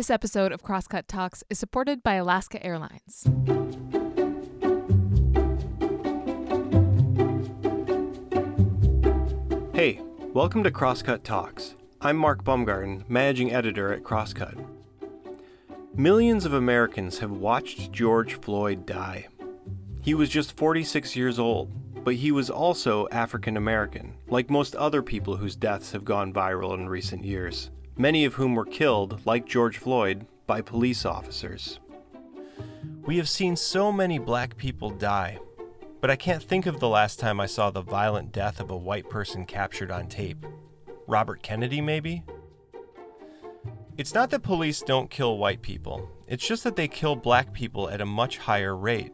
This episode of Crosscut Talks is supported by Alaska Airlines. Hey, welcome to Crosscut Talks. I'm Mark Baumgarten, managing editor at Crosscut. Millions of Americans have watched George Floyd die. He was just 46 years old, but he was also African American, like most other people whose deaths have gone viral in recent years, many of whom were killed, like George Floyd, by police officers. We have seen so many black people die, but I can't think of the last time I saw the violent death of a white person captured on tape. Robert Kennedy, maybe? It's not that police don't kill white people, it's just that they kill black people at a much higher rate.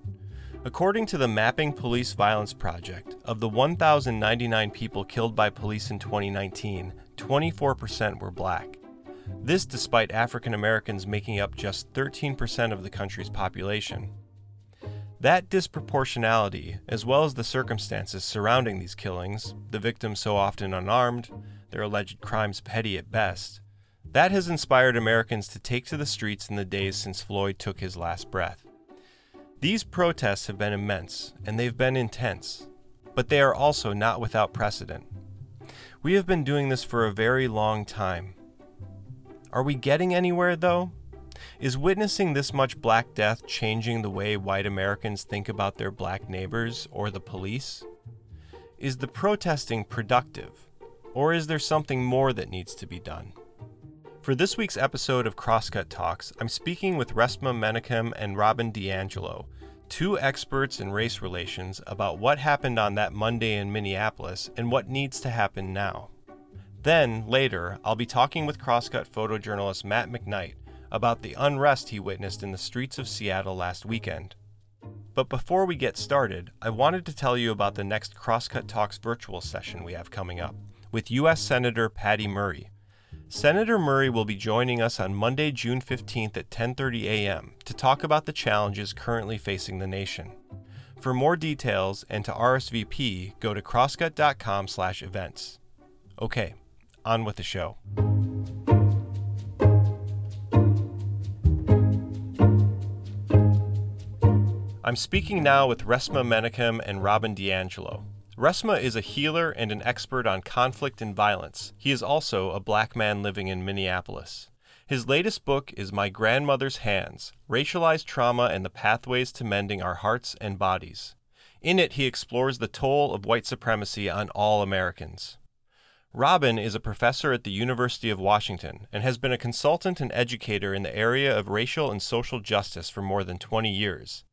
According to the Mapping Police Violence Project, of the 1,099 people killed by police in 2019, 24% were black. This despite African Americans making up just 13% of the country's population. That disproportionality, as well as the circumstances surrounding these killings, the victims so often unarmed, their alleged crimes petty at best, that has inspired Americans to take to the streets in the days since Floyd took his last breath. These protests have been immense, and they've been intense, but they are also not without precedent. We have been doing this for a very long time. Are we getting anywhere, though? Is witnessing this much Black Death changing the way white Americans think about their black neighbors or the police? Is the protesting productive, or is there something more that needs to be done? For this week's episode of Crosscut Talks, I'm speaking with Resmaa Menakem and Robin DiAngelo, two experts in race relations, about what happened on that Monday in Minneapolis and what needs to happen now. Then, later, I'll be talking with Crosscut photojournalist Matt McKnight about the unrest he witnessed in the streets of Seattle last weekend. But before we get started, I wanted to tell you about the next Crosscut Talks virtual session we have coming up with U.S. Senator Patty Murray Senator Murray will be joining us on Monday, June 15th at 10:30 a.m. to talk about the challenges currently facing the nation. For more details and to RSVP, go to crosscut.com/events. Okay, on with the show. I'm speaking now with Resmaa Menakem and Robin DiAngelo. Resmaa is a healer and an expert on conflict and violence. He is also a black man living in Minneapolis. His latest book is My Grandmother's Hands Racialized Trauma and the Pathways to Mending Our Hearts and Bodies. In it, he explores the toll of white supremacy on all Americans. Robin is a professor at the University of Washington and has been a consultant and educator in the area of racial and social justice for more than 20 years.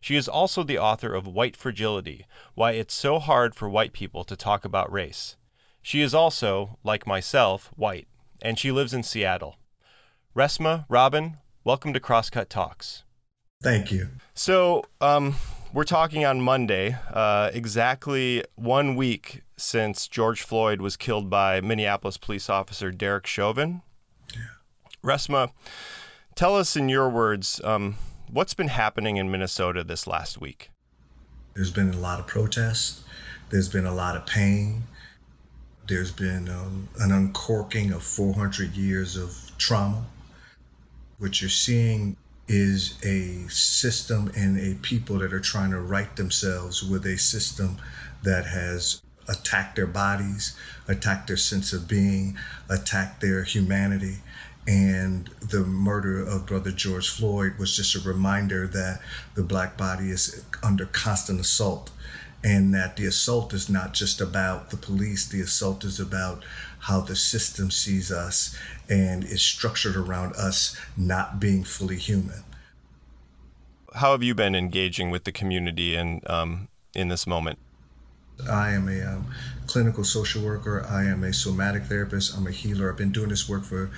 She is also the author of White Fragility Why It's So Hard for White People to Talk About Race. She is also, like myself, white, and she lives in Seattle. Resmaa, Robin, welcome to Crosscut Talks. Thank you. So, um, we're talking on Monday, uh, exactly one week since George Floyd was killed by Minneapolis police officer Derek Chauvin. Yeah. Resmaa, tell us in your words, um, What's been happening in Minnesota this last week? There's been a lot of protests. There's been a lot of pain. There's been um, an uncorking of 400 years of trauma. What you're seeing is a system and a people that are trying to right themselves with a system that has attacked their bodies, attacked their sense of being, attacked their humanity, and the murder of brother George Floyd was just a reminder that the black body is under constant assault and that the assault is not just about the police, the assault is about how the system sees us and is structured around us not being fully human. How have you been engaging with the community and um, in this moment? I am a um, clinical social worker. I am a somatic therapist. I'm a healer. I've been doing this work for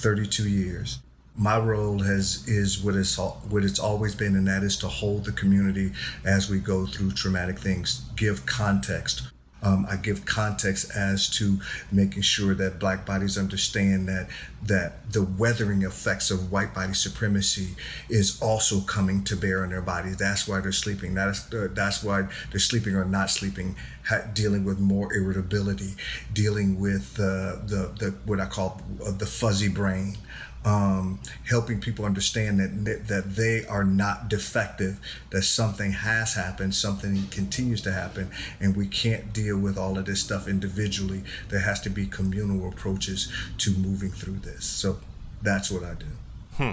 32 years. My role has is what it's what it's always been, and that is to hold the community as we go through traumatic things, give context, um, I give context as to making sure that black bodies understand that that the weathering effects of white body supremacy is also coming to bear on their bodies. That's why they're sleeping. That's that's why they're sleeping or not sleeping, ha- dealing with more irritability, dealing with uh, the the what I call uh, the fuzzy brain. Um, helping people understand that that they are not defective, that something has happened, something continues to happen, and we can't deal with all of this stuff individually. There has to be communal approaches to moving through this. So that's what I do. Hmm.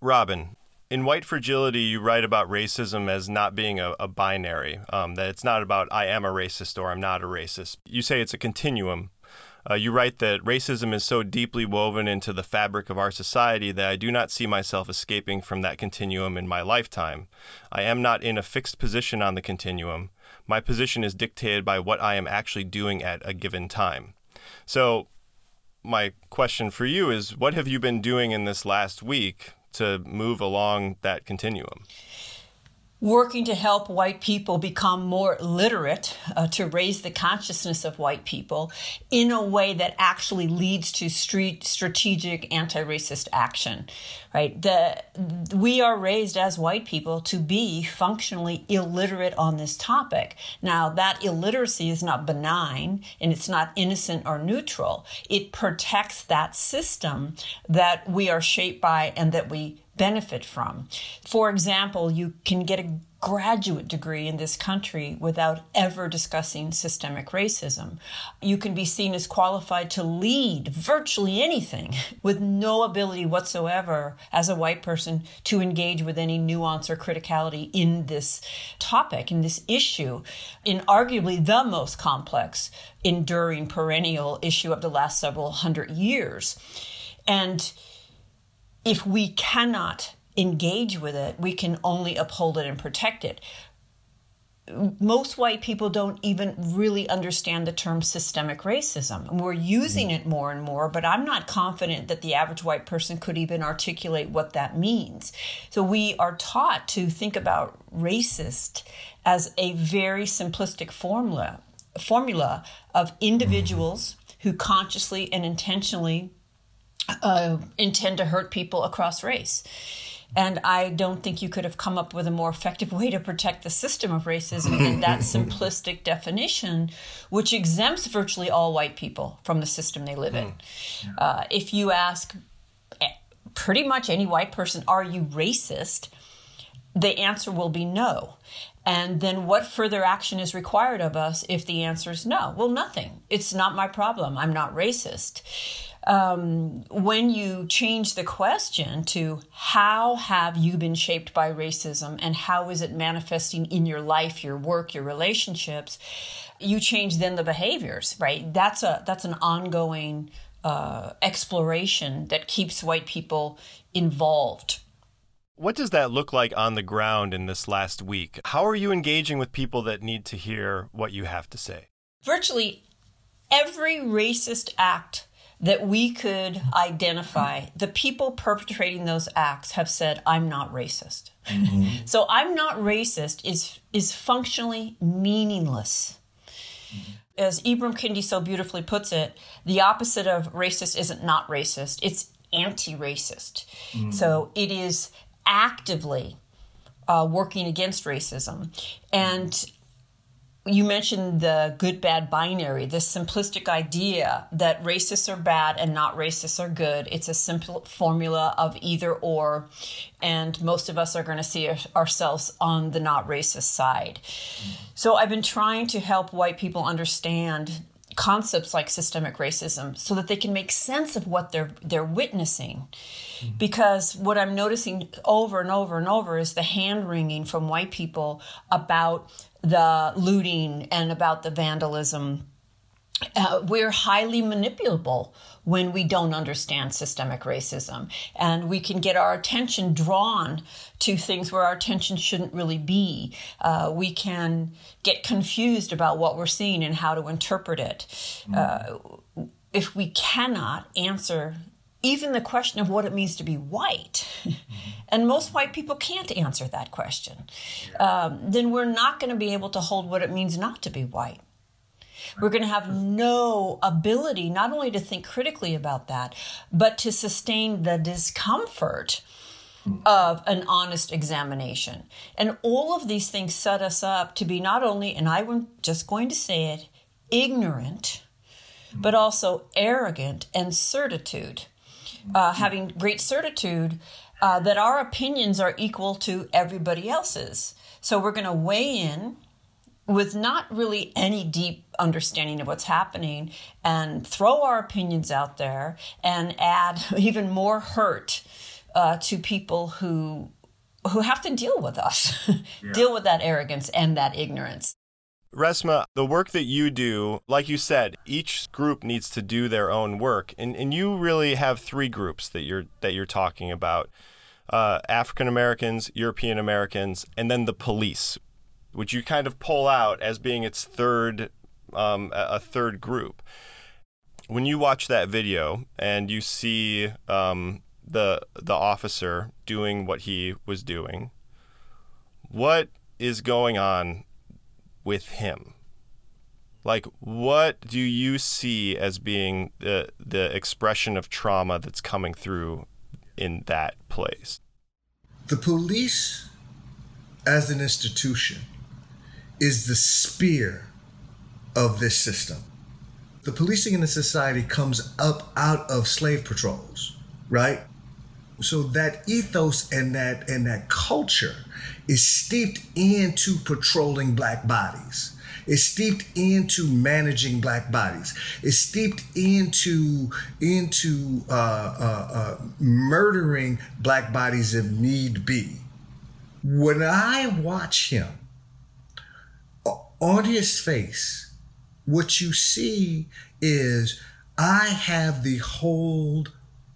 Robin, in White Fragility, you write about racism as not being a, a binary, um, that it's not about I am a racist or I'm not a racist. You say it's a continuum. Uh, you write that racism is so deeply woven into the fabric of our society that I do not see myself escaping from that continuum in my lifetime. I am not in a fixed position on the continuum. My position is dictated by what I am actually doing at a given time. So, my question for you is what have you been doing in this last week to move along that continuum? Working to help white people become more literate, uh, to raise the consciousness of white people in a way that actually leads to street strategic anti-racist action. Right? The we are raised as white people to be functionally illiterate on this topic. Now that illiteracy is not benign and it's not innocent or neutral. It protects that system that we are shaped by and that we benefit from. For example, you can get a graduate degree in this country without ever discussing systemic racism. You can be seen as qualified to lead virtually anything with no ability whatsoever as a white person to engage with any nuance or criticality in this topic, in this issue, in arguably the most complex, enduring, perennial issue of the last several hundred years. And if we cannot engage with it, we can only uphold it and protect it. Most white people don't even really understand the term systemic racism. We're using it more and more, but I'm not confident that the average white person could even articulate what that means. So we are taught to think about racist as a very simplistic formula formula of individuals who consciously and intentionally uh, intend to hurt people across race. And I don't think you could have come up with a more effective way to protect the system of racism than that simplistic definition, which exempts virtually all white people from the system they live in. Hmm. Uh, if you ask eh, pretty much any white person, Are you racist? the answer will be no. And then what further action is required of us if the answer is no? Well, nothing. It's not my problem. I'm not racist um, when you change the question to how have you been shaped by racism and how is it manifesting in your life, your work, your relationships, you change then the behaviors, right? That's a that's an ongoing uh, exploration that keeps white people involved. What does that look like on the ground in this last week? How are you engaging with people that need to hear what you have to say? Virtually every racist act that we could identify the people perpetrating those acts have said i'm not racist mm-hmm. so i'm not racist is is functionally meaningless mm-hmm. as ibram kendi so beautifully puts it the opposite of racist isn't not racist it's anti-racist mm-hmm. so it is actively uh, working against racism and you mentioned the good bad binary, this simplistic idea that racists are bad and not racists are good. It's a simple formula of either or, and most of us are going to see ourselves on the not racist side. So I've been trying to help white people understand concepts like systemic racism so that they can make sense of what they're they're witnessing because what i'm noticing over and over and over is the hand wringing from white people about the looting and about the vandalism. Uh, we're highly manipulable when we don't understand systemic racism. And we can get our attention drawn to things where our attention shouldn't really be. Uh, we can get confused about what we're seeing and how to interpret it. Mm-hmm. Uh, if we cannot answer even the question of what it means to be white, and most white people can't answer that question, um, then we're not going to be able to hold what it means not to be white. We're going to have no ability not only to think critically about that, but to sustain the discomfort of an honest examination. And all of these things set us up to be not only, and I'm just going to say it, ignorant, but also arrogant and certitude uh, having great certitude uh, that our opinions are equal to everybody else's. So we're going to weigh in with not really any deep understanding of what's happening and throw our opinions out there and add even more hurt uh, to people who who have to deal with us, yeah. deal with that arrogance and that ignorance. Resmaa, the work that you do, like you said, each group needs to do their own work, and, and you really have three groups that you're that you're talking about: uh, African Americans, European Americans, and then the police, which you kind of pull out as being its third um, a third group. When you watch that video and you see um, the the officer doing what he was doing, what is going on with him? Like, what do you see as being the the expression of trauma that's coming through in that place? The police, as an institution, is the spear of this system. The policing in the society comes up out of slave patrols, right? So that ethos and that and that culture is steeped into patrolling black bodies. It's steeped into managing black bodies. It's steeped into into uh, uh, uh, murdering black bodies if need be. When I watch him, on his face, what you see is I have the whole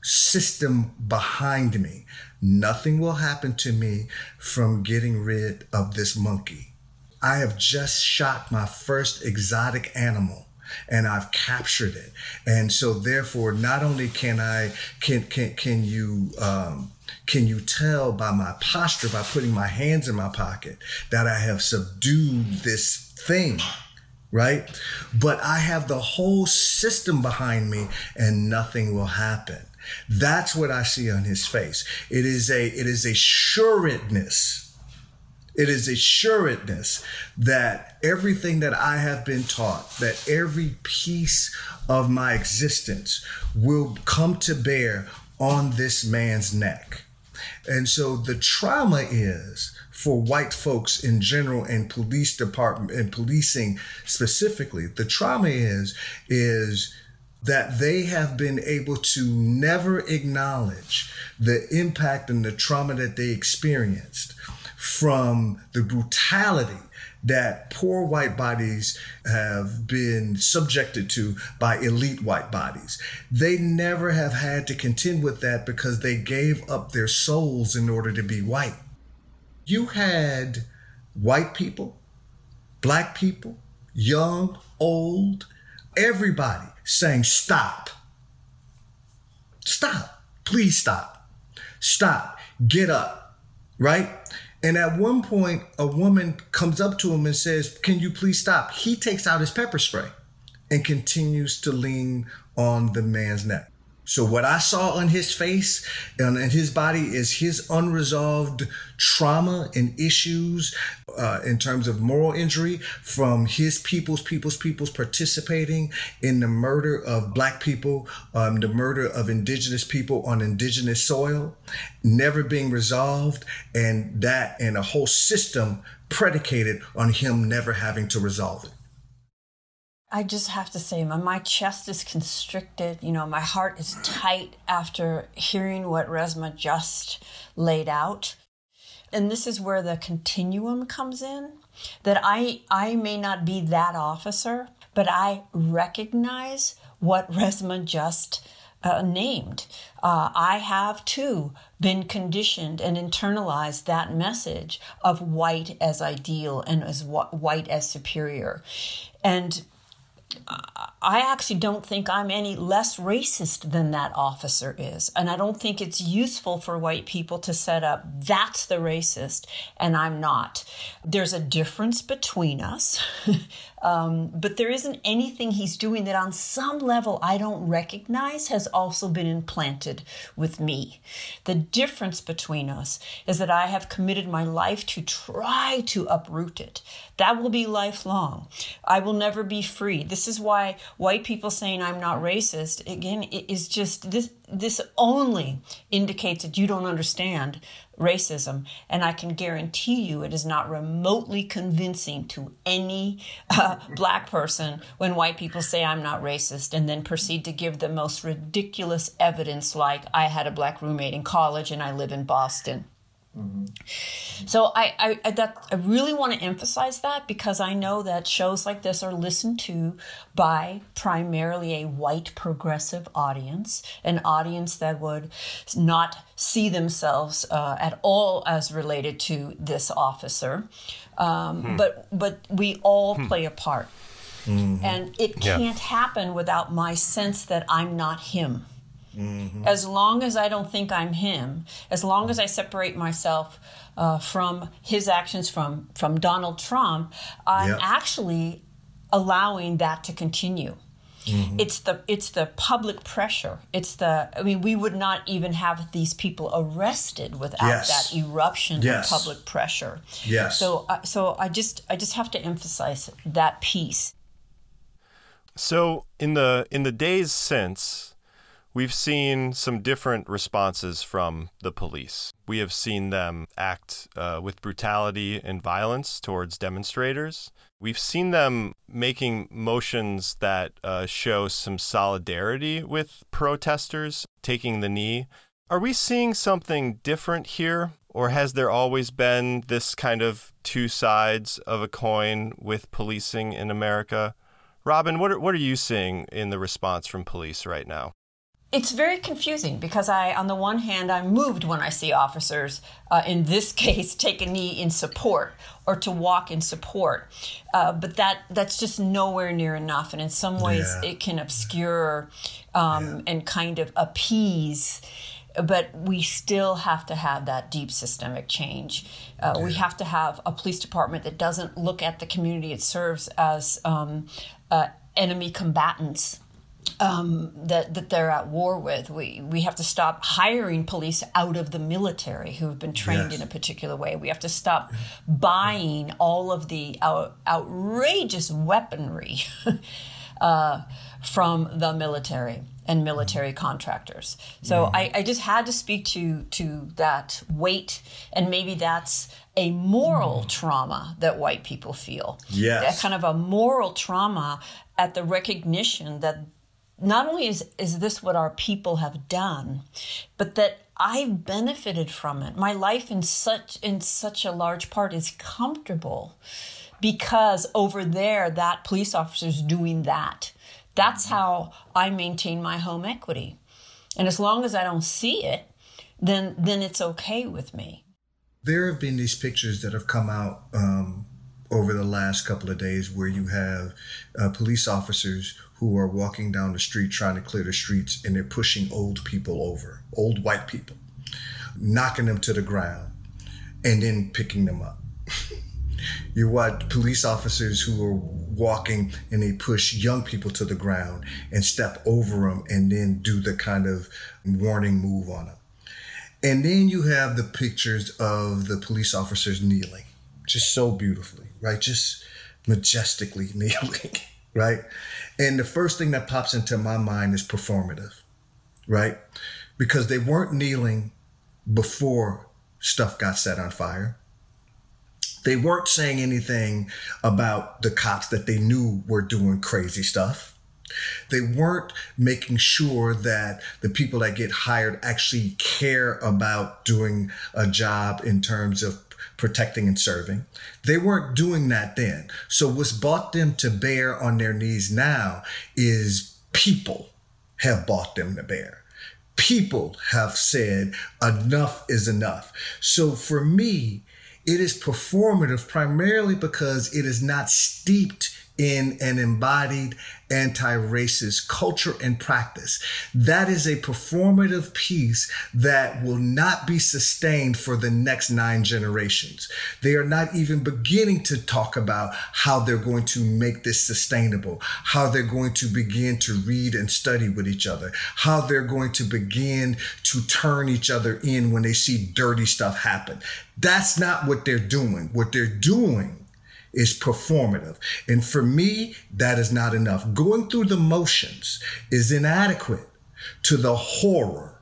system behind me. Nothing will happen to me from getting rid of this monkey. I have just shot my first exotic animal and I've captured it. And so therefore, not only can I, can, can, can you, um, can you tell by my posture, by putting my hands in my pocket, that I have subdued this thing? Right? But I have the whole system behind me and nothing will happen. That's what I see on his face. It is a it is a sureness. It is a sureness that everything that I have been taught, that every piece of my existence will come to bear on this man's neck. And so the trauma is for white folks in general and police department and policing specifically, the trauma is is that they have been able to never acknowledge the impact and the trauma that they experienced from the brutality that poor white bodies have been subjected to by elite white bodies. They never have had to contend with that because they gave up their souls in order to be white. You had white people, black people, young, old, everybody saying, Stop. Stop. Please stop. Stop. Get up. Right? And at one point, a woman comes up to him and says, Can you please stop? He takes out his pepper spray and continues to lean on the man's neck. So what I saw on his face and in his body is his unresolved trauma and issues uh, in terms of moral injury from his people's people's people's participating in the murder of black people, um, the murder of indigenous people on indigenous soil, never being resolved, and that and a whole system predicated on him never having to resolve it. I just have to say, my, my chest is constricted. You know, my heart is tight after hearing what Resmaa just laid out. And this is where the continuum comes in that I, I may not be that officer, but I recognize what Resmaa just uh, named. Uh, I have too been conditioned and internalized that message of white as ideal and as white as superior. And uh, I actually don't think I'm any less racist than that officer is. And I don't think it's useful for white people to set up that's the racist and I'm not. There's a difference between us. Um, but there isn't anything he's doing that on some level I don't recognize has also been implanted with me. The difference between us is that I have committed my life to try to uproot it. That will be lifelong. I will never be free. This is why white people saying I'm not racist, again, it is just this this only indicates that you don't understand racism, and I can guarantee you it is not remotely convincing to any uh, black person when white people say I'm not racist and then proceed to give the most ridiculous evidence, like I had a black roommate in college and I live in Boston. Mm-hmm. So I, I, I, that, I really want to emphasize that because I know that shows like this are listened to by primarily a white progressive audience, an audience that would not see themselves uh, at all as related to this officer. Um, hmm. But but we all hmm. play a part, mm-hmm. and it can't yeah. happen without my sense that I'm not him. Mm-hmm. As long as I don't think I'm him, as long as I separate myself uh, from his actions from from Donald Trump, I'm yep. actually allowing that to continue. Mm-hmm. It's the it's the public pressure. It's the I mean we would not even have these people arrested without yes. that eruption yes. of public pressure. Yes. So uh, so I just I just have to emphasize that piece. So in the in the days since We've seen some different responses from the police. We have seen them act uh, with brutality and violence towards demonstrators. We've seen them making motions that uh, show some solidarity with protesters, taking the knee. Are we seeing something different here? Or has there always been this kind of two sides of a coin with policing in America? Robin, what are, what are you seeing in the response from police right now? It's very confusing because I, on the one hand, I'm moved when I see officers, uh, in this case, take a knee in support or to walk in support. Uh, but that that's just nowhere near enough, and in some ways, yeah. it can obscure um, yeah. and kind of appease. But we still have to have that deep systemic change. Uh, yeah. We have to have a police department that doesn't look at the community it serves as um, uh, enemy combatants um, that that they're at war with. We we have to stop hiring police out of the military who have been trained yes. in a particular way. We have to stop buying all of the out, outrageous weaponry uh, from the military and military contractors. So mm-hmm. I, I, just had to speak to to that weight, and maybe that's a moral mm. trauma that white people feel. Yes, that kind of a moral trauma at the recognition that not only is, is this what our people have done, but that I've benefited from it. My life in such in such a large part is comfortable because over there that police officer is doing that. That's how I maintain my home equity. And as long as I don't see it, then then it's okay with me. There have been these pictures that have come out um, over the last couple of days where you have uh, police officers who are walking down the street trying to clear the streets and they're pushing old people over, old white people, knocking them to the ground and then picking them up. you watch police officers who are walking and they push young people to the ground and step over them and then do the kind of warning move on them. And then you have the pictures of the police officers kneeling, just so beautifully, right? Just majestically kneeling right? And the first thing that pops into my mind is performative, right? Because they weren't kneeling before stuff got set on fire. They weren't saying anything about the cops that they knew were doing crazy stuff. They weren't making sure that the people that get hired actually care about doing a job in terms of protecting and serving. They weren't doing that then. So what's brought them to bear on their knees now is people have brought them to bear. People have said enough is enough. So for me, it is performative primarily because it is not steeped in an embodied anti racist culture and practice. That is a performative piece that will not be sustained for the next nine generations. They are not even beginning to talk about how they're going to make this sustainable, how they're going to begin to read and study with each other, how they're going to begin to turn each other in when they see dirty stuff happen. That's not what they're doing. What they're doing is performative. And for me, that is not enough. Going through the motions is inadequate to the horror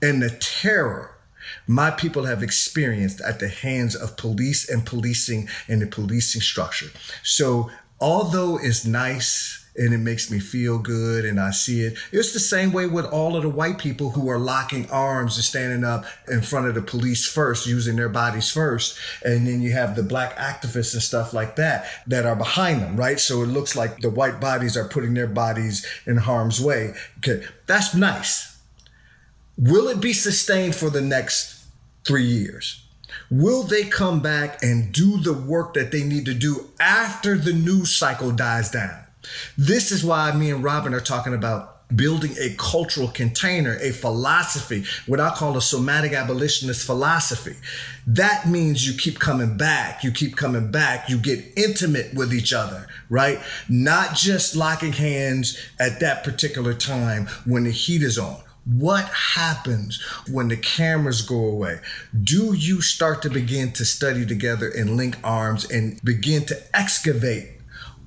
and the terror my people have experienced at the hands of police and policing and the policing structure. So, although it's nice and it makes me feel good and I see it. It's the same way with all of the white people who are locking arms and standing up in front of the police first, using their bodies first. And then you have the black activists and stuff like that that are behind them, right? So it looks like the white bodies are putting their bodies in harm's way. Okay, that's nice. Will it be sustained for the next three years? Will they come back and do the work that they need to do after the news cycle dies down? This is why me and Robin are talking about building a cultural container, a philosophy, what I call a somatic abolitionist philosophy. That means you keep coming back, you keep coming back, you get intimate with each other, right? Not just locking hands at that particular time when the heat is on. What happens when the cameras go away? Do you start to begin to study together and link arms and begin to excavate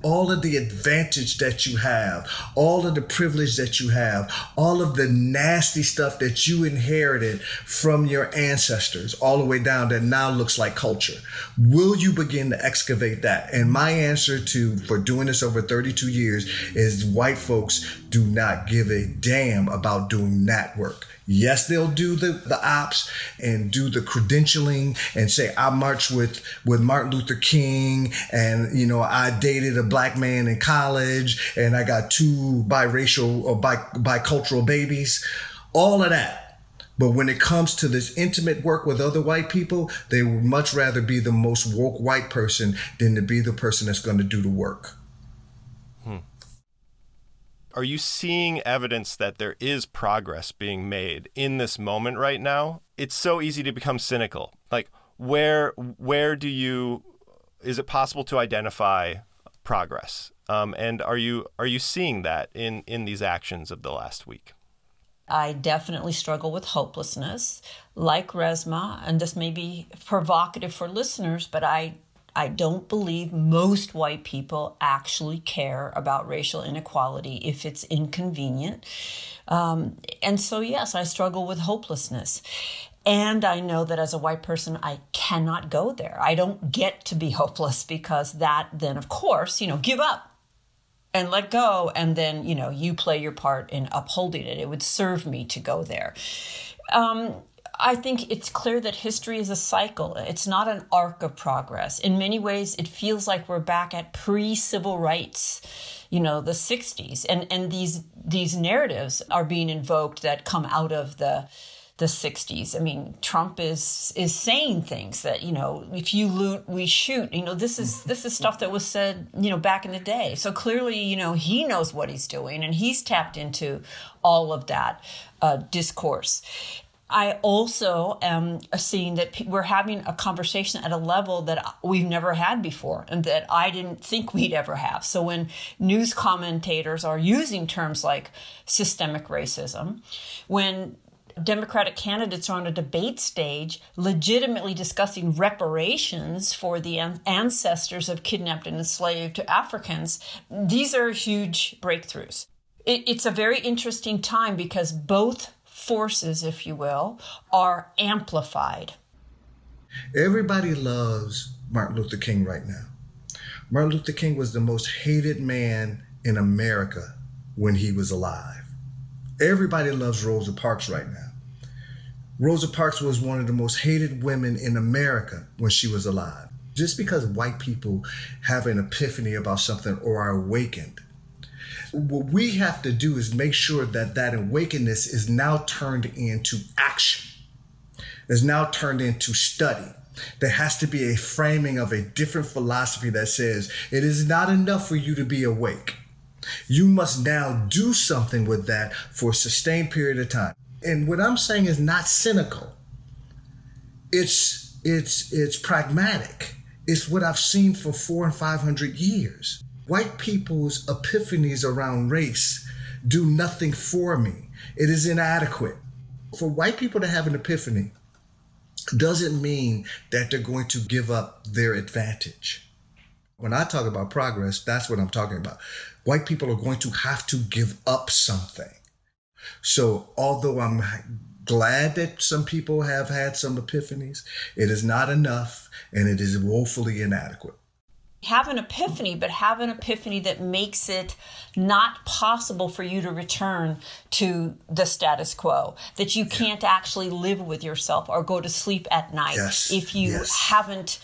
all of the advantage that you have, all of the privilege that you have, all of the nasty stuff that you inherited from your ancestors, all the way down that now looks like culture. Will you begin to excavate that? And my answer to for doing this over 32 years is white folks do not give a damn about doing that work. Yes, they'll do the, the ops and do the credentialing and say, I marched with, with Martin Luther King and, you know, I dated a black man in college and I got two biracial or bi, bicultural babies. All of that. But when it comes to this intimate work with other white people, they would much rather be the most woke white person than to be the person that's going to do the work. Are you seeing evidence that there is progress being made in this moment right now? It's so easy to become cynical. Like where where do you is it possible to identify progress? Um, and are you are you seeing that in in these actions of the last week? I definitely struggle with hopelessness, like Resmaa, and this may be provocative for listeners, but I I don't believe most white people actually care about racial inequality if it's inconvenient. Um, and so, yes, I struggle with hopelessness. And I know that as a white person, I cannot go there. I don't get to be hopeless because that then, of course, you know, give up and let go. And then, you know, you play your part in upholding it. It would serve me to go there. Um, I think it's clear that history is a cycle. It's not an arc of progress. In many ways, it feels like we're back at pre-civil rights, you know, the 60s. And and these these narratives are being invoked that come out of the the 60s. I mean, Trump is is saying things that, you know, if you loot, we shoot. You know, this is this is stuff that was said, you know, back in the day. So clearly, you know, he knows what he's doing and he's tapped into all of that uh, discourse. I also am seeing that we're having a conversation at a level that we've never had before and that I didn't think we'd ever have. So when news commentators are using terms like systemic racism, when Democratic candidates are on a debate stage legitimately discussing reparations for the ancestors of kidnapped and enslaved Africans. These are huge breakthroughs. it's a very interesting time because both forces, if you will, are amplified. Everybody loves Martin Luther King right now. Martin Luther King was the most hated man in America when he was alive. Everybody loves Rosa Parks right now. Rosa Parks was one of the most hated women in America when she was alive. Just because white people have an epiphany about something or are awakened what we have to do is make sure that that awakeness is now turned into action, is now turned into study. There has to be a framing of a different philosophy that says it is not enough for you to be awake. You must now do something with that for a sustained period of time. And what I'm saying is not cynical. It's it's it's pragmatic. It's what I've seen for four and five hundred years. White people's epiphanies around race do nothing for me. It is inadequate. For white people to have an epiphany doesn't mean that they're going to give up their advantage. When I talk about progress, that's what I'm talking about. White people are going to have to give up something. So, although I'm glad that some people have had some epiphanies, it is not enough and it is woefully inadequate have an epiphany, but have an epiphany that makes it not possible for you to return to the status quo, that you can't actually live with yourself or go to sleep at night yes. if you yes. haven't.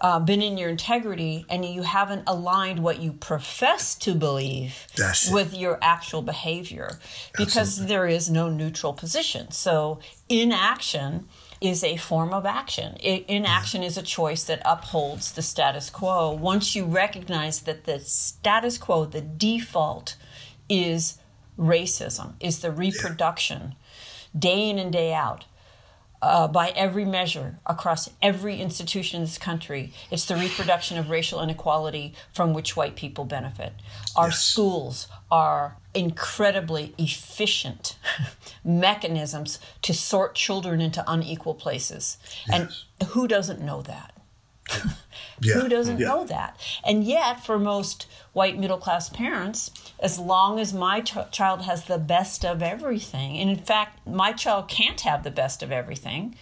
Uh, been in your integrity and you haven't aligned what you profess to believe with your actual behavior because Absolutely. there is no neutral position. So, inaction is a form of action. Inaction is a choice that upholds the status quo. Once you recognize that the status quo, the default, is racism, is the reproduction day in and day out. Uh, by every measure across every institution in this country. It's the reproduction of racial inequality from which white people benefit. Our yes. schools are incredibly efficient mechanisms to sort children into unequal places. Yes. And who doesn't know that? Yeah. who doesn't yeah. know that? And yet, for most white middle class parents, as long as my ch- child has the best of everything, and in fact, my child can't have the best of everything,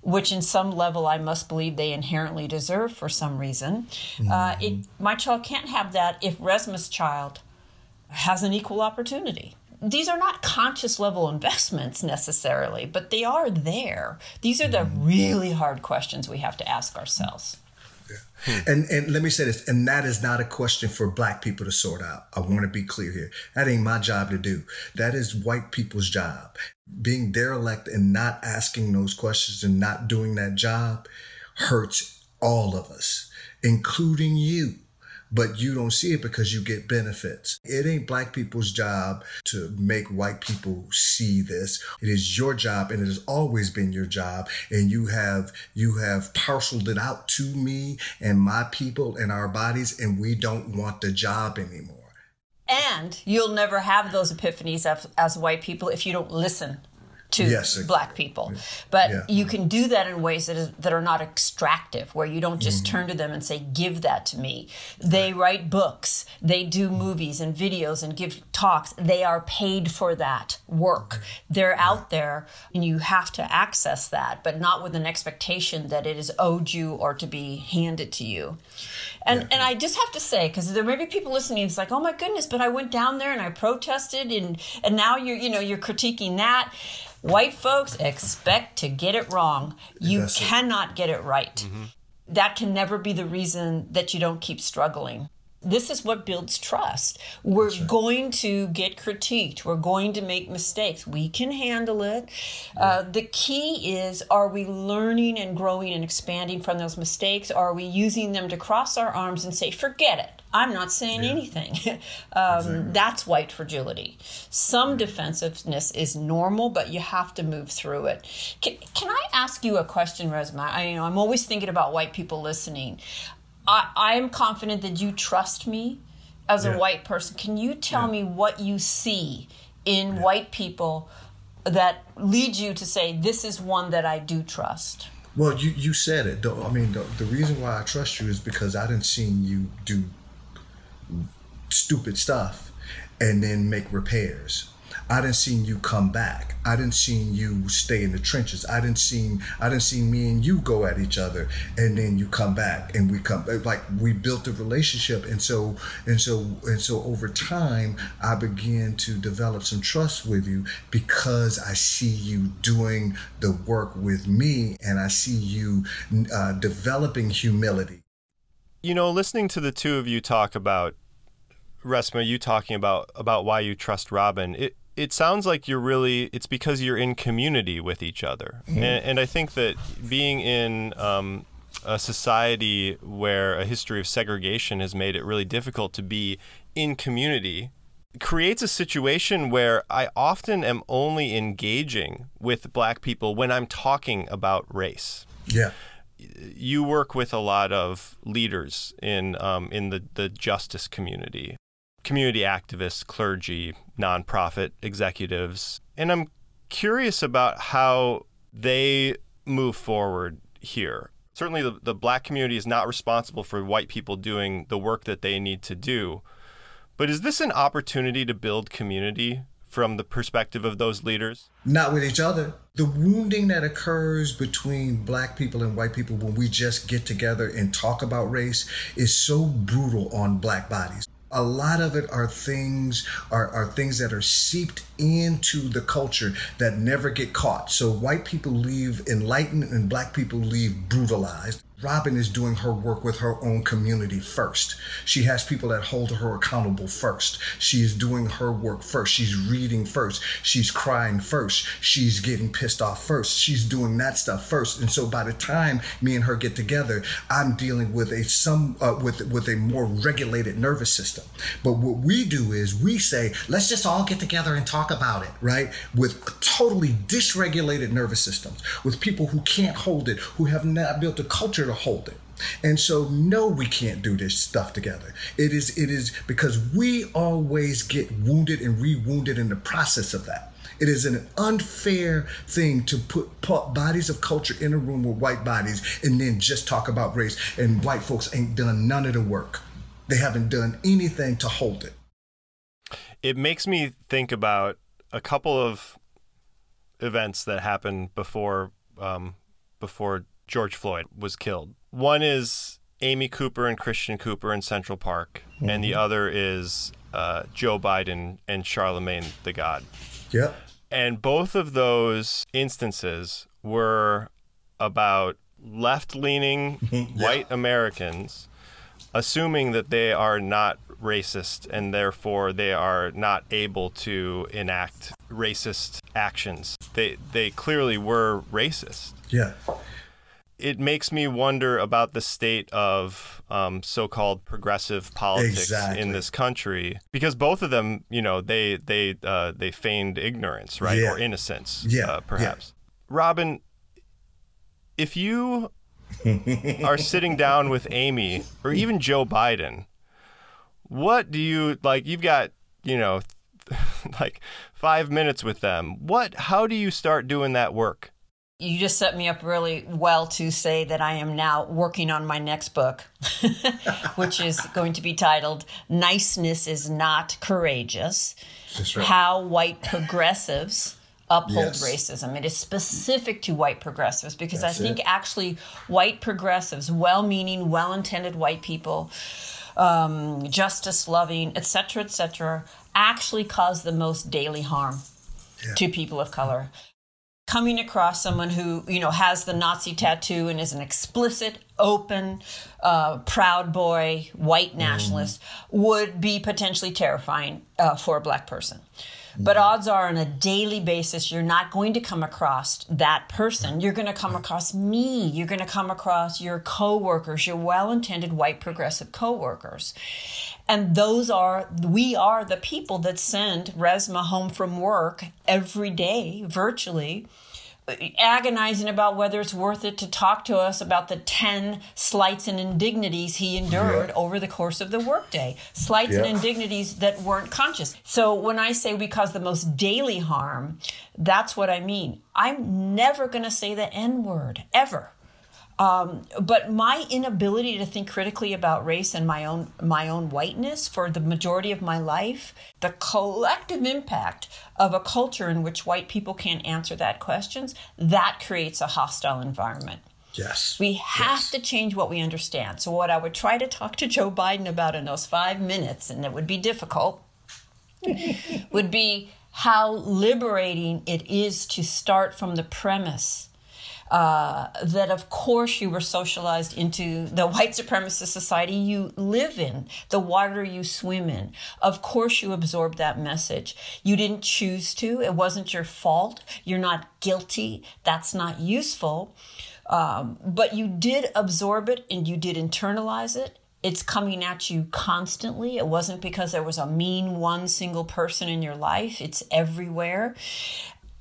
which in some level I must believe they inherently deserve for some reason, mm-hmm. uh, it, mm-hmm. my child can't have that if Resmaa's child has an equal opportunity. These are not conscious level investments necessarily, but they are there. These are the really hard questions we have to ask ourselves. Yeah. And and let me say this, and that is not a question for black people to sort out. I want to be clear here. That ain't my job to do. That is white people's job. Being derelict and not asking those questions and not doing that job hurts all of us, including you but you don't see it because you get benefits. It ain't black people's job to make white people see this. It is your job and it has always been your job. And you have, you have parceled it out to me and my people and our bodies and we don't want the job anymore. And you'll never have those epiphanies as, as white people if you don't listen to yes, black people. But yeah. you can do that in ways that, is, that are not extractive, where you don't just mm-hmm. turn to them and say, give that to me. They write books, they do movies and videos and give talks. They are paid for that work. They're out there and you have to access that, but not with an expectation that it is owed you or to be handed to you. And, yeah. and I just have to say, because there may be people listening, it's like, oh my goodness, but I went down there and I protested and, and now you're, you know, you're critiquing that White folks expect to get it wrong. You That's cannot it. get it right. Mm-hmm. That can never be the reason that you don't keep struggling. This is what builds trust. We're right. going to get critiqued. We're going to make mistakes. We can handle it. Yeah. Uh, the key is are we learning and growing and expanding from those mistakes? Or are we using them to cross our arms and say, forget it? I'm not saying yeah. anything. um, exactly. That's white fragility. Some defensiveness is normal, but you have to move through it. Can, can I ask you a question, Resmaa? I you know I'm always thinking about white people listening. I, I am confident that you trust me as yeah. a white person. Can you tell yeah. me what you see in white people that leads you to say this is one that I do trust? Well, you, you said it. I mean, the, the reason why I trust you is because I didn't see you do stupid stuff and then make repairs. I didn't seen you come back. I didn't seen you stay in the trenches. I didn't seen I didn't seen me and you go at each other and then you come back and we come like we built a relationship and so and so and so over time I began to develop some trust with you because I see you doing the work with me and I see you uh, developing humility you know, listening to the two of you talk about Resmaa, you talking about about why you trust Robin, it it sounds like you're really it's because you're in community with each other, mm-hmm. and, and, I think that being in um, a society where a history of segregation has made it really difficult to be in community creates a situation where I often am only engaging with black people when I'm talking about race. Yeah you work with a lot of leaders in um, in the, the justice community, community activists, clergy, nonprofit executives, and I'm curious about how they move forward here. Certainly, the, the black community is not responsible for white people doing the work that they need to do. But is this an opportunity to build community from the perspective of those leaders? Not with each other. The wounding that occurs between black people and white people when we just get together and talk about race is so brutal on black bodies a lot of it are things are, are things that are seeped into the culture that never get caught. So white people leave enlightened and black people leave brutalized Robin is doing her work with her own community first. She has people that hold her accountable first. She is doing her work first. She's reading first. She's crying first. She's getting pissed off first. She's doing that stuff first. And so by the time me and her get together, I'm dealing with a some uh, with with a more regulated nervous system. But what we do is we say, let's just all get together and talk about it, right? With totally dysregulated nervous systems, with people who can't hold it, who have not built a culture to hold it. And so no we can't do this stuff together. It is it is because we always get wounded and re-wounded in the process of that. It is an unfair thing to put, bodies of culture in a room with white bodies and then just talk about race and white folks ain't done none of the work. They haven't done anything to hold it. It makes me think about a couple of events that happened before um, before George Floyd was killed. One is Amy Cooper and Christian Cooper in Central Park, mm-hmm. and the mm-hmm. other is uh, Joe Biden and Charlamagne tha God. Yeah. And both of those instances were about left leaning yeah. white Americans assuming that they are not racist and therefore they are not able to enact racist actions. They they clearly were racist. Yeah it makes me wonder about the state of um, so-called progressive politics exactly. in this country because both of them, you know, they they uh, they feigned ignorance, right, yeah. or innocence, yeah. Uh, perhaps. Yeah. Robin, if you are sitting down with Amy or even Joe Biden, what do you like? You've got, you know, like five minutes with them. What? How do you start doing that work? You just set me up really well to say that I am now working on my next book, which is going to be titled Niceness is Not Courageous right. How White Progressives Uphold yes. Racism. It is specific to white progressives because That's I think it. actually white progressives, well meaning, well intended white people, um, justice loving, etc., etc., actually cause the most daily harm yeah. to people of color coming across someone who you know has the Nazi tattoo and is an explicit, open, uh, proud boy, white nationalist mm. would be potentially terrifying uh, for a black person. But odds are, on a daily basis, you're not going to come across that person. You're going to come across me. You're going to come across your coworkers, your well-intended white progressive coworkers. And those are, we are the people that send Resmaa home from work every day, virtually, agonizing about whether it's worth it to talk to us about the 10 slights and indignities he endured yeah. over the course of the workday. Slights yeah. and indignities that weren't conscious. So when I say we cause the most daily harm, that's what I mean. I'm never going to say the N word, ever. Um, but my inability to think critically about race and my own my own whiteness for the majority of my life, the collective impact of a culture in which white people can't answer that questions, that creates a hostile environment. Yes. We have yes. to change what we understand. So what I would try to talk to Joe Biden about in those 5 minutes and it would be difficult would be how liberating it is to start from the premise uh, that of course you were socialized into the white supremacist society you live in, the water you swim in. Of course you absorbed that message. You didn't choose to, it wasn't your fault. You're not guilty. That's not useful. Um, but you did absorb it and you did internalize it it's coming at you constantly. It wasn't because there was a mean one single person in your life, it's everywhere.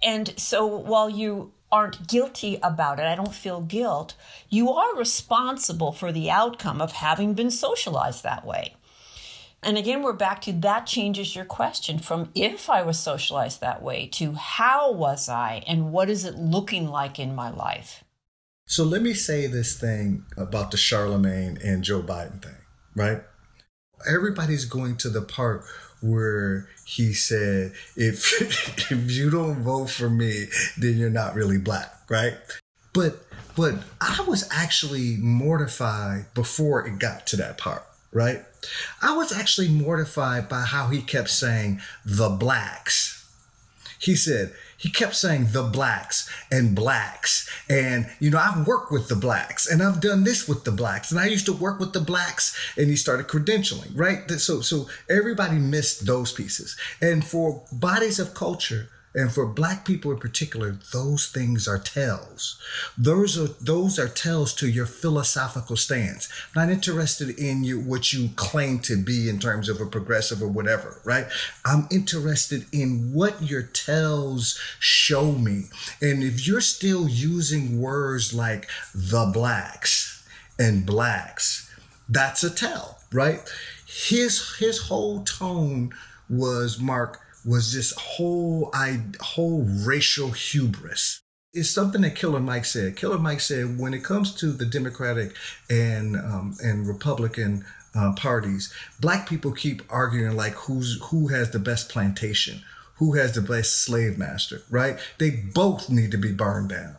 And so while you aren't guilty about it, I don't feel guilt, you are responsible for the outcome of having been socialized that way. And again, we're back to that changes your question from if I was socialized that way to how was I and what is it looking like in my life. So let me say this thing about the Charlamagne and Joe Biden thing, right? Everybody's going to the part where he said, if if you don't vote for me, then you're not really black, right? But but I was actually mortified before it got to that part, right? I was actually mortified by how he kept saying the blacks. He said, he kept saying the blacks and blacks. And, you know, I've worked with the blacks and I've done this with the blacks and I used to work with the blacks and he started credentialing, right? So, so everybody missed those pieces. And for bodies of culture, and for black people in particular, those things are tells. Those are those are tells to your philosophical stance. I'm not interested in you what you claim to be in terms of a progressive or whatever, right? I'm interested in what your tells show me. And if you're still using words like the blacks and blacks, that's a tell, right? His his whole tone was Mark was this whole I whole racial hubris. It's something that Killer Mike said. Killer Mike said when it comes to the Democratic and um, and Republican uh, parties, black people keep arguing like who's who has the best plantation, who has the best slave master, right? They both need to be burned down.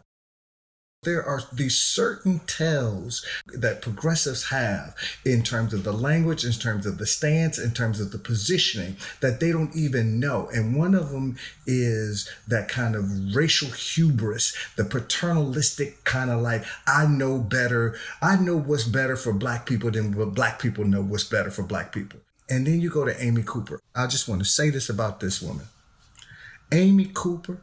There are these certain tells that progressives have in terms of the language, in terms of the stance, in terms of the positioning that they don't even know. And one of them is that kind of racial hubris, the paternalistic kind of like, I know better. I know what's better for black people than what black people know what's better for black people. And then you go to Amy Cooper. I just want to say this about this woman. Amy Cooper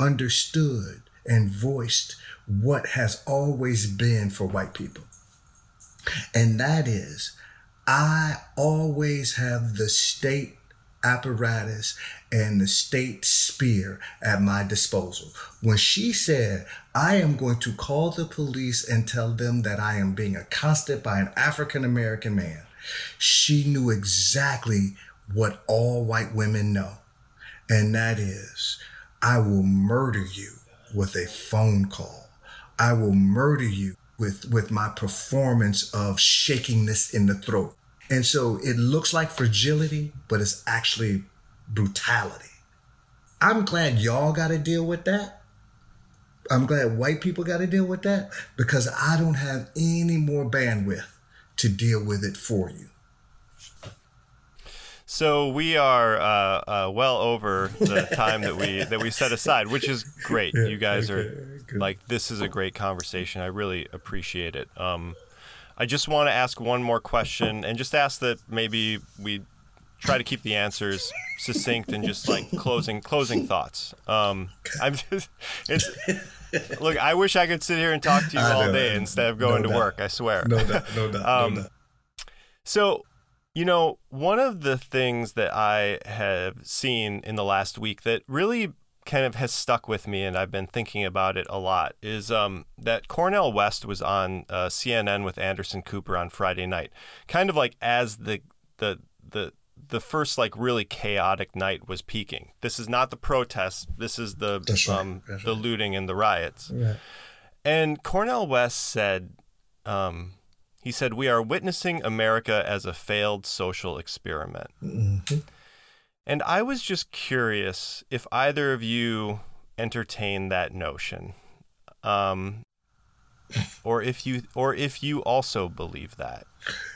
understood and voiced what has always been for white people. And that is, I always have the state apparatus and the state spear at my disposal. When she said, I am going to call the police and tell them that I am being accosted by an African American man, she knew exactly what all white women know. And that is, I will murder you with a phone call. I will murder you with, with my performance of shaking this in the throat. And so it looks like fragility, but it's actually brutality. I'm glad y'all got to deal with that. I'm glad white people got to deal with that because I don't have any more bandwidth to deal with it for you. So we are uh, uh, well over the time that we that we set aside, which is great. Yeah, you guys okay, are good. like this is a great conversation. I really appreciate it. Um, I just want to ask one more question, and just ask that maybe we try to keep the answers succinct and just like closing closing thoughts. Um, I'm just it's. Look, I wish I could sit here and talk to you all day instead of going no to doubt. work. I swear. No doubt. No doubt. Um, no doubt. So you know, one of the things that I have seen in the last week that really kind of has stuck with me, and I've been thinking about it a lot, is um, that Cornel West was on uh, CNN with Anderson Cooper on Friday night, kind of like as the the the the first like really chaotic night was peaking. This is not the protests. This is the right. um, the looting and the riots. And Cornel West said. Um, he said, We are witnessing America as a failed social experiment. Mm-hmm. And I was just curious if either of you entertain that notion. Um, or if you or if you also believe that.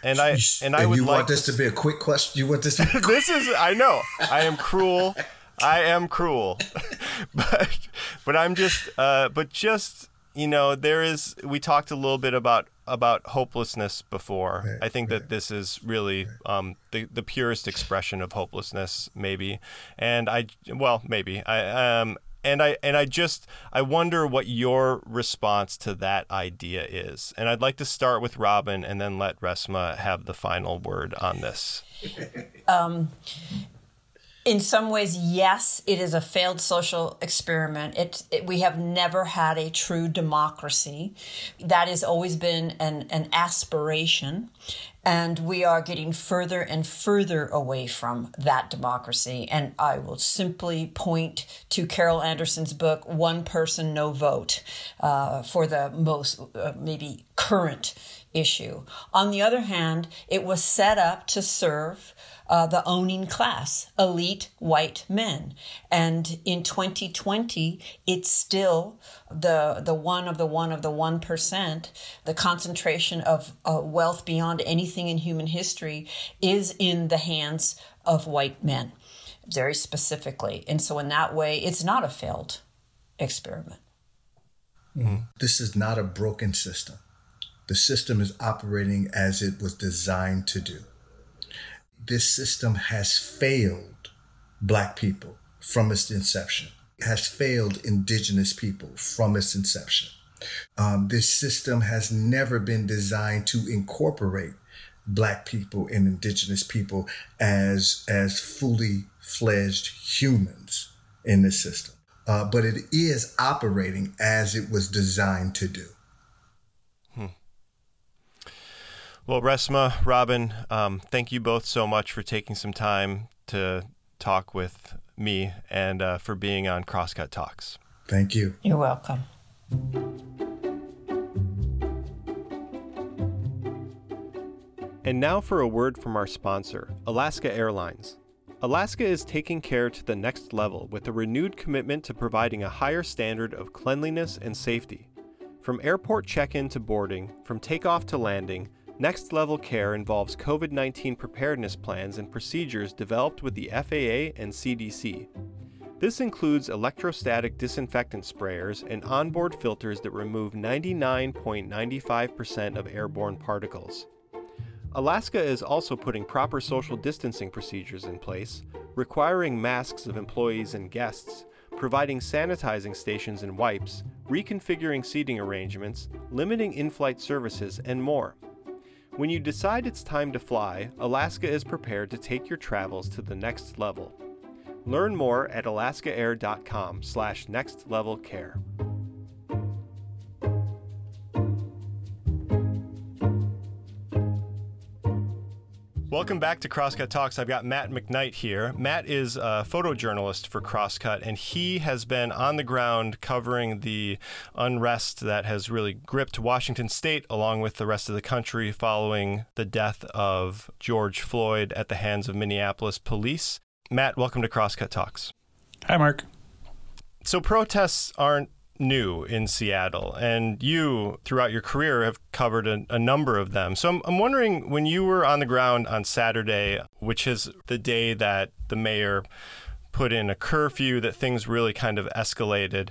And I and I would you like want this to, be a quick question. You want this to This is I know. I am cruel. I am cruel. but but I'm just uh but just you know, there is. We talked a little bit about about hopelessness before. Right, I think right. that this is really right. um, the the purest expression of hopelessness, maybe. And I, well, maybe I um, and I and I just I wonder what your response to that idea is. And I'd like to start with Robin, and then let Resmaa have the final word on this. Um, in some ways, yes, it is a failed social experiment. It, it, we have never had a true democracy. That has always been an, an aspiration. And we are getting further and further away from that democracy. And I will simply point to Carol Anderson's book, One Person, No Vote, uh, for the most uh, maybe current issue. On the other hand, it was set up to serve uh, the owning class, elite white men. And in 2020, it's still the, the one of the one of the 1%, the concentration of uh, wealth beyond anything in human history is in the hands of white men, very specifically. And so, in that way, it's not a failed experiment. Mm-hmm. This is not a broken system. The system is operating as it was designed to do this system has failed black people from its inception. It has failed indigenous people from its inception. Um, this system has never been designed to incorporate black people and indigenous people as as fully fledged humans in this system. Uh, but it is operating as it was designed to do. Well, Resmaa, Robin, um, thank you both so much for taking some time to talk with me and uh, for being on Crosscut Talks. Thank you. You're welcome. And now for a word from our sponsor, Alaska Airlines. Alaska is taking care to the next level with a renewed commitment to providing a higher standard of cleanliness and safety. From airport check in to boarding, from takeoff to landing, Next level care involves COVID 19 preparedness plans and procedures developed with the FAA and CDC. This includes electrostatic disinfectant sprayers and onboard filters that remove 99.95% of airborne particles. Alaska is also putting proper social distancing procedures in place, requiring masks of employees and guests, providing sanitizing stations and wipes, reconfiguring seating arrangements, limiting in flight services, and more. When you decide it's time to fly, Alaska is prepared to take your travels to the next level. Learn more at alaskaair.com slash nextlevelcare. Welcome back to Crosscut Talks. I've got Matt McKnight here. Matt is a photojournalist for Crosscut, and he has been on the ground covering the unrest that has really gripped Washington state along with the rest of the country following the death of George Floyd at the hands of Minneapolis police. Matt, welcome to Crosscut Talks. Hi, Mark. So, protests aren't new in Seattle, and you, throughout your career, have covered a, a number of them. So I'm, I'm, wondering when you were on the ground on Saturday, which is the day that the mayor put in a curfew, that things really kind of escalated.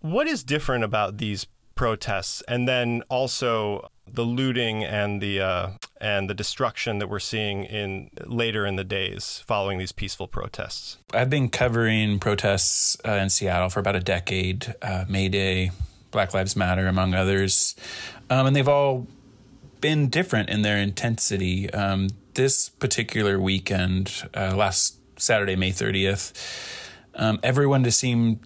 What is different about these protests, and then also the looting and the uh, and the destruction that we're seeing in later in the days following these peaceful protests. I've been covering protests uh, in Seattle for about a decade, uh, May Day, Black Lives Matter, among others, um, and they've all been different in their intensity. Um, this particular weekend, uh, last Saturday, May thirtieth, um, everyone just seemed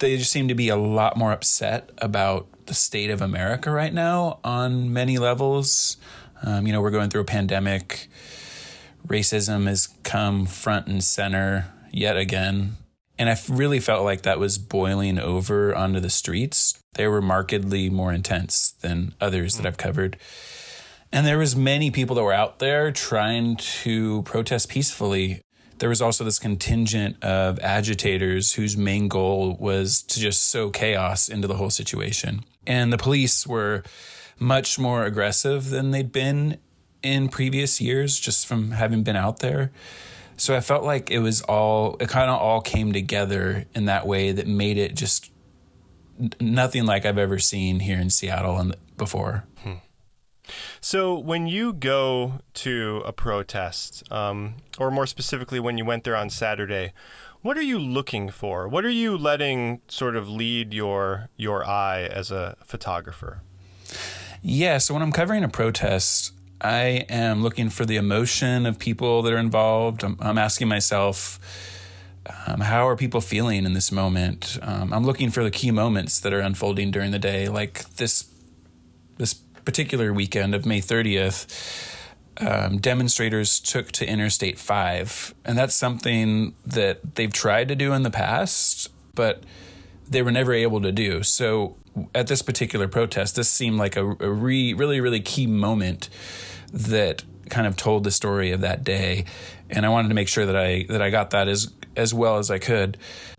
they just seem to be a lot more upset about the state of America right now on many levels. Um, you know, we're going through a pandemic. Racism has come front and center yet again. And I really felt like that was boiling over onto the streets. They were markedly more intense than others that I've covered. And there was many people that were out there trying to protest peacefully. There was also this contingent of agitators whose main goal was to just sow chaos into the whole situation. And the police were much more aggressive than they'd been in previous years, just from having been out there. So I felt like it was all, it kind of all came together in that way that made it just nothing like I've ever seen here in Seattle and before. Hmm. So when you go to a protest, um, or more specifically, when you went there on Saturday, what are you looking for? What are you letting sort of lead your your eye as a photographer? Yeah, so when I'm covering a protest, I am looking for the emotion of people that are involved. I'm, I'm asking myself, um, how are people feeling in this moment? Um, I'm looking for the key moments that are unfolding during the day, like this this particular weekend of May 30th. um, demonstrators took to Interstate 5. And that's something that they've tried to do in the past, but they were never able to do. So at this particular protest, this seemed like a, a re, really, really key moment that kind of told the story of that day. And I wanted to make sure that I that I got that as as well as I could.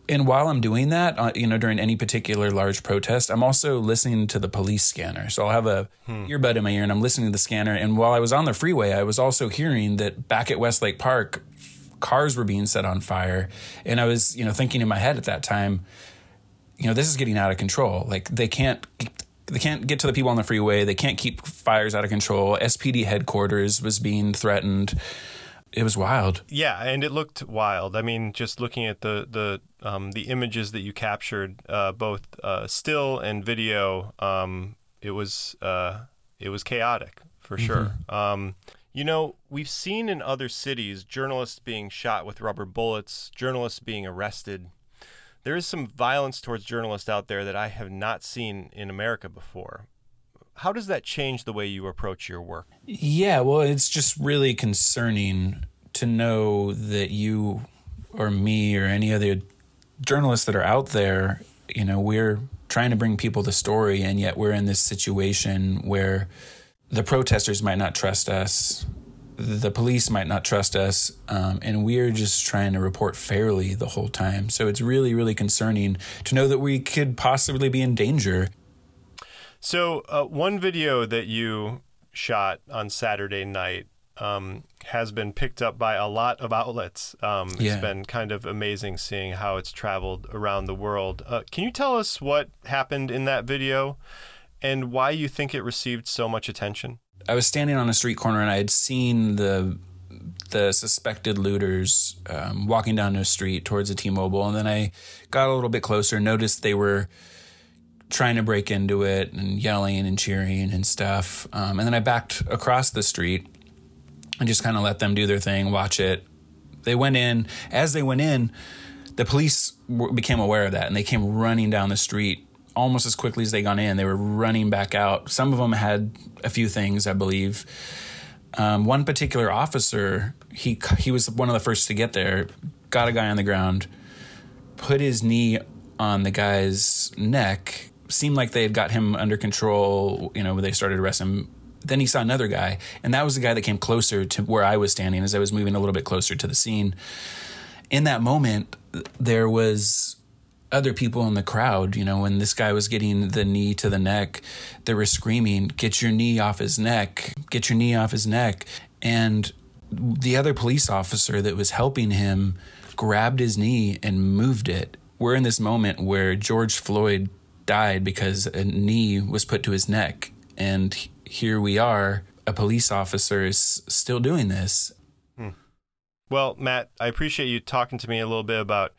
And while I'm doing that, uh, you know, during any particular large protest, I'm also listening to the police scanner. So I'll have a hmm. earbud in my ear and I'm listening to the scanner. And while I was on the freeway, I was also hearing that back at Westlake Park, cars were being set on fire. And I was, you know, thinking in my head at that time, you know, this is getting out of control. Like they can't they can't get to the people on the freeway. They can't keep fires out of control. SPD headquarters was being threatened it was wild. Yeah, and it looked wild. I mean, just looking at the the um, the images that you captured, uh, both uh, still and video, um, it was uh, it was chaotic for mm-hmm. sure. Um, you know, we've seen in other cities journalists being shot with rubber bullets, journalists being arrested. There is some violence towards journalists out there that I have not seen in America before how does that change the way you approach your work? Yeah, well, it's just really concerning to know that you or me or any other journalists that are out there, you know, we're trying to bring people the story, and yet we're in this situation where the protesters might not trust us, the police might not trust us, um, and we're just trying to report fairly the whole time. So it's really, really concerning to know that we could possibly be in danger so, uh, one video that you shot on Saturday night um, has been picked up by a lot of outlets. Um, yeah. It's been kind of amazing seeing how it's traveled around the world. Uh, can you tell us what happened in that video and why you think it received so much attention? I was standing on a street corner and I had seen the the suspected looters um, walking down the street towards a T-Mobile, and then I got a little bit closer, noticed they were trying to break into it and yelling and cheering and stuff. Um, and then I backed across the street and just kind of let them do their thing, watch it. They went in. As they went in, the police w- became aware of that and they came running down the street almost as quickly as they got in. They were running back out. Some of them had a few things, I believe. Um, one particular officer, he he was one of the first to get there. Got a guy on the ground, put his knee on the guy's neck, seemed like they had got him under control, you know, they started arresting him. Then he saw another guy, and that was the guy that came closer to where I was standing as I was moving a little bit closer to the scene. In that moment, there was other people in the crowd, you know, when this guy was getting the knee to the neck, they were screaming, Get your knee off his neck, get your knee off his neck. And the other police officer that was helping him grabbed his knee and moved it. We're in this moment where George Floyd died because a knee was put to his neck. And here we are, a police officer is still doing this. Hmm. Well, Matt, I appreciate you talking to me a little bit about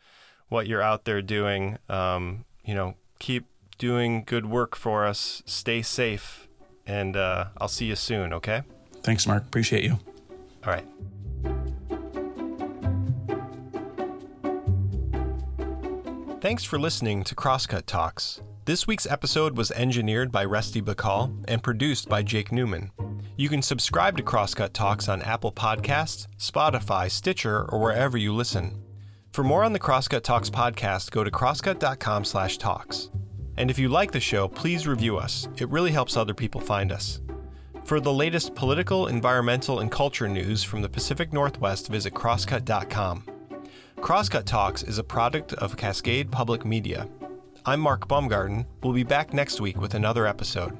what you're out there doing. Um, you know, keep doing good work for us. Stay safe. And uh, I'll see you soon, okay? Thanks, Mark. Appreciate you. All right. Thanks for listening to Crosscut Talks. This week's episode was engineered by Rusty Bacall and produced by Jake Newman. You can subscribe to Crosscut Talks on Apple Podcasts, Spotify, Stitcher, or wherever you listen. For more on the Crosscut Talks podcast, go to crosscut.com slash talks. And if you like the show, please review us. It really helps other people find us. For the latest political, environmental, and culture news from the Pacific Northwest, visit crosscut.com. Crosscut Talks is a product of Cascade Public Media. I'm Mark Baumgarten. We'll be back next week with another episode.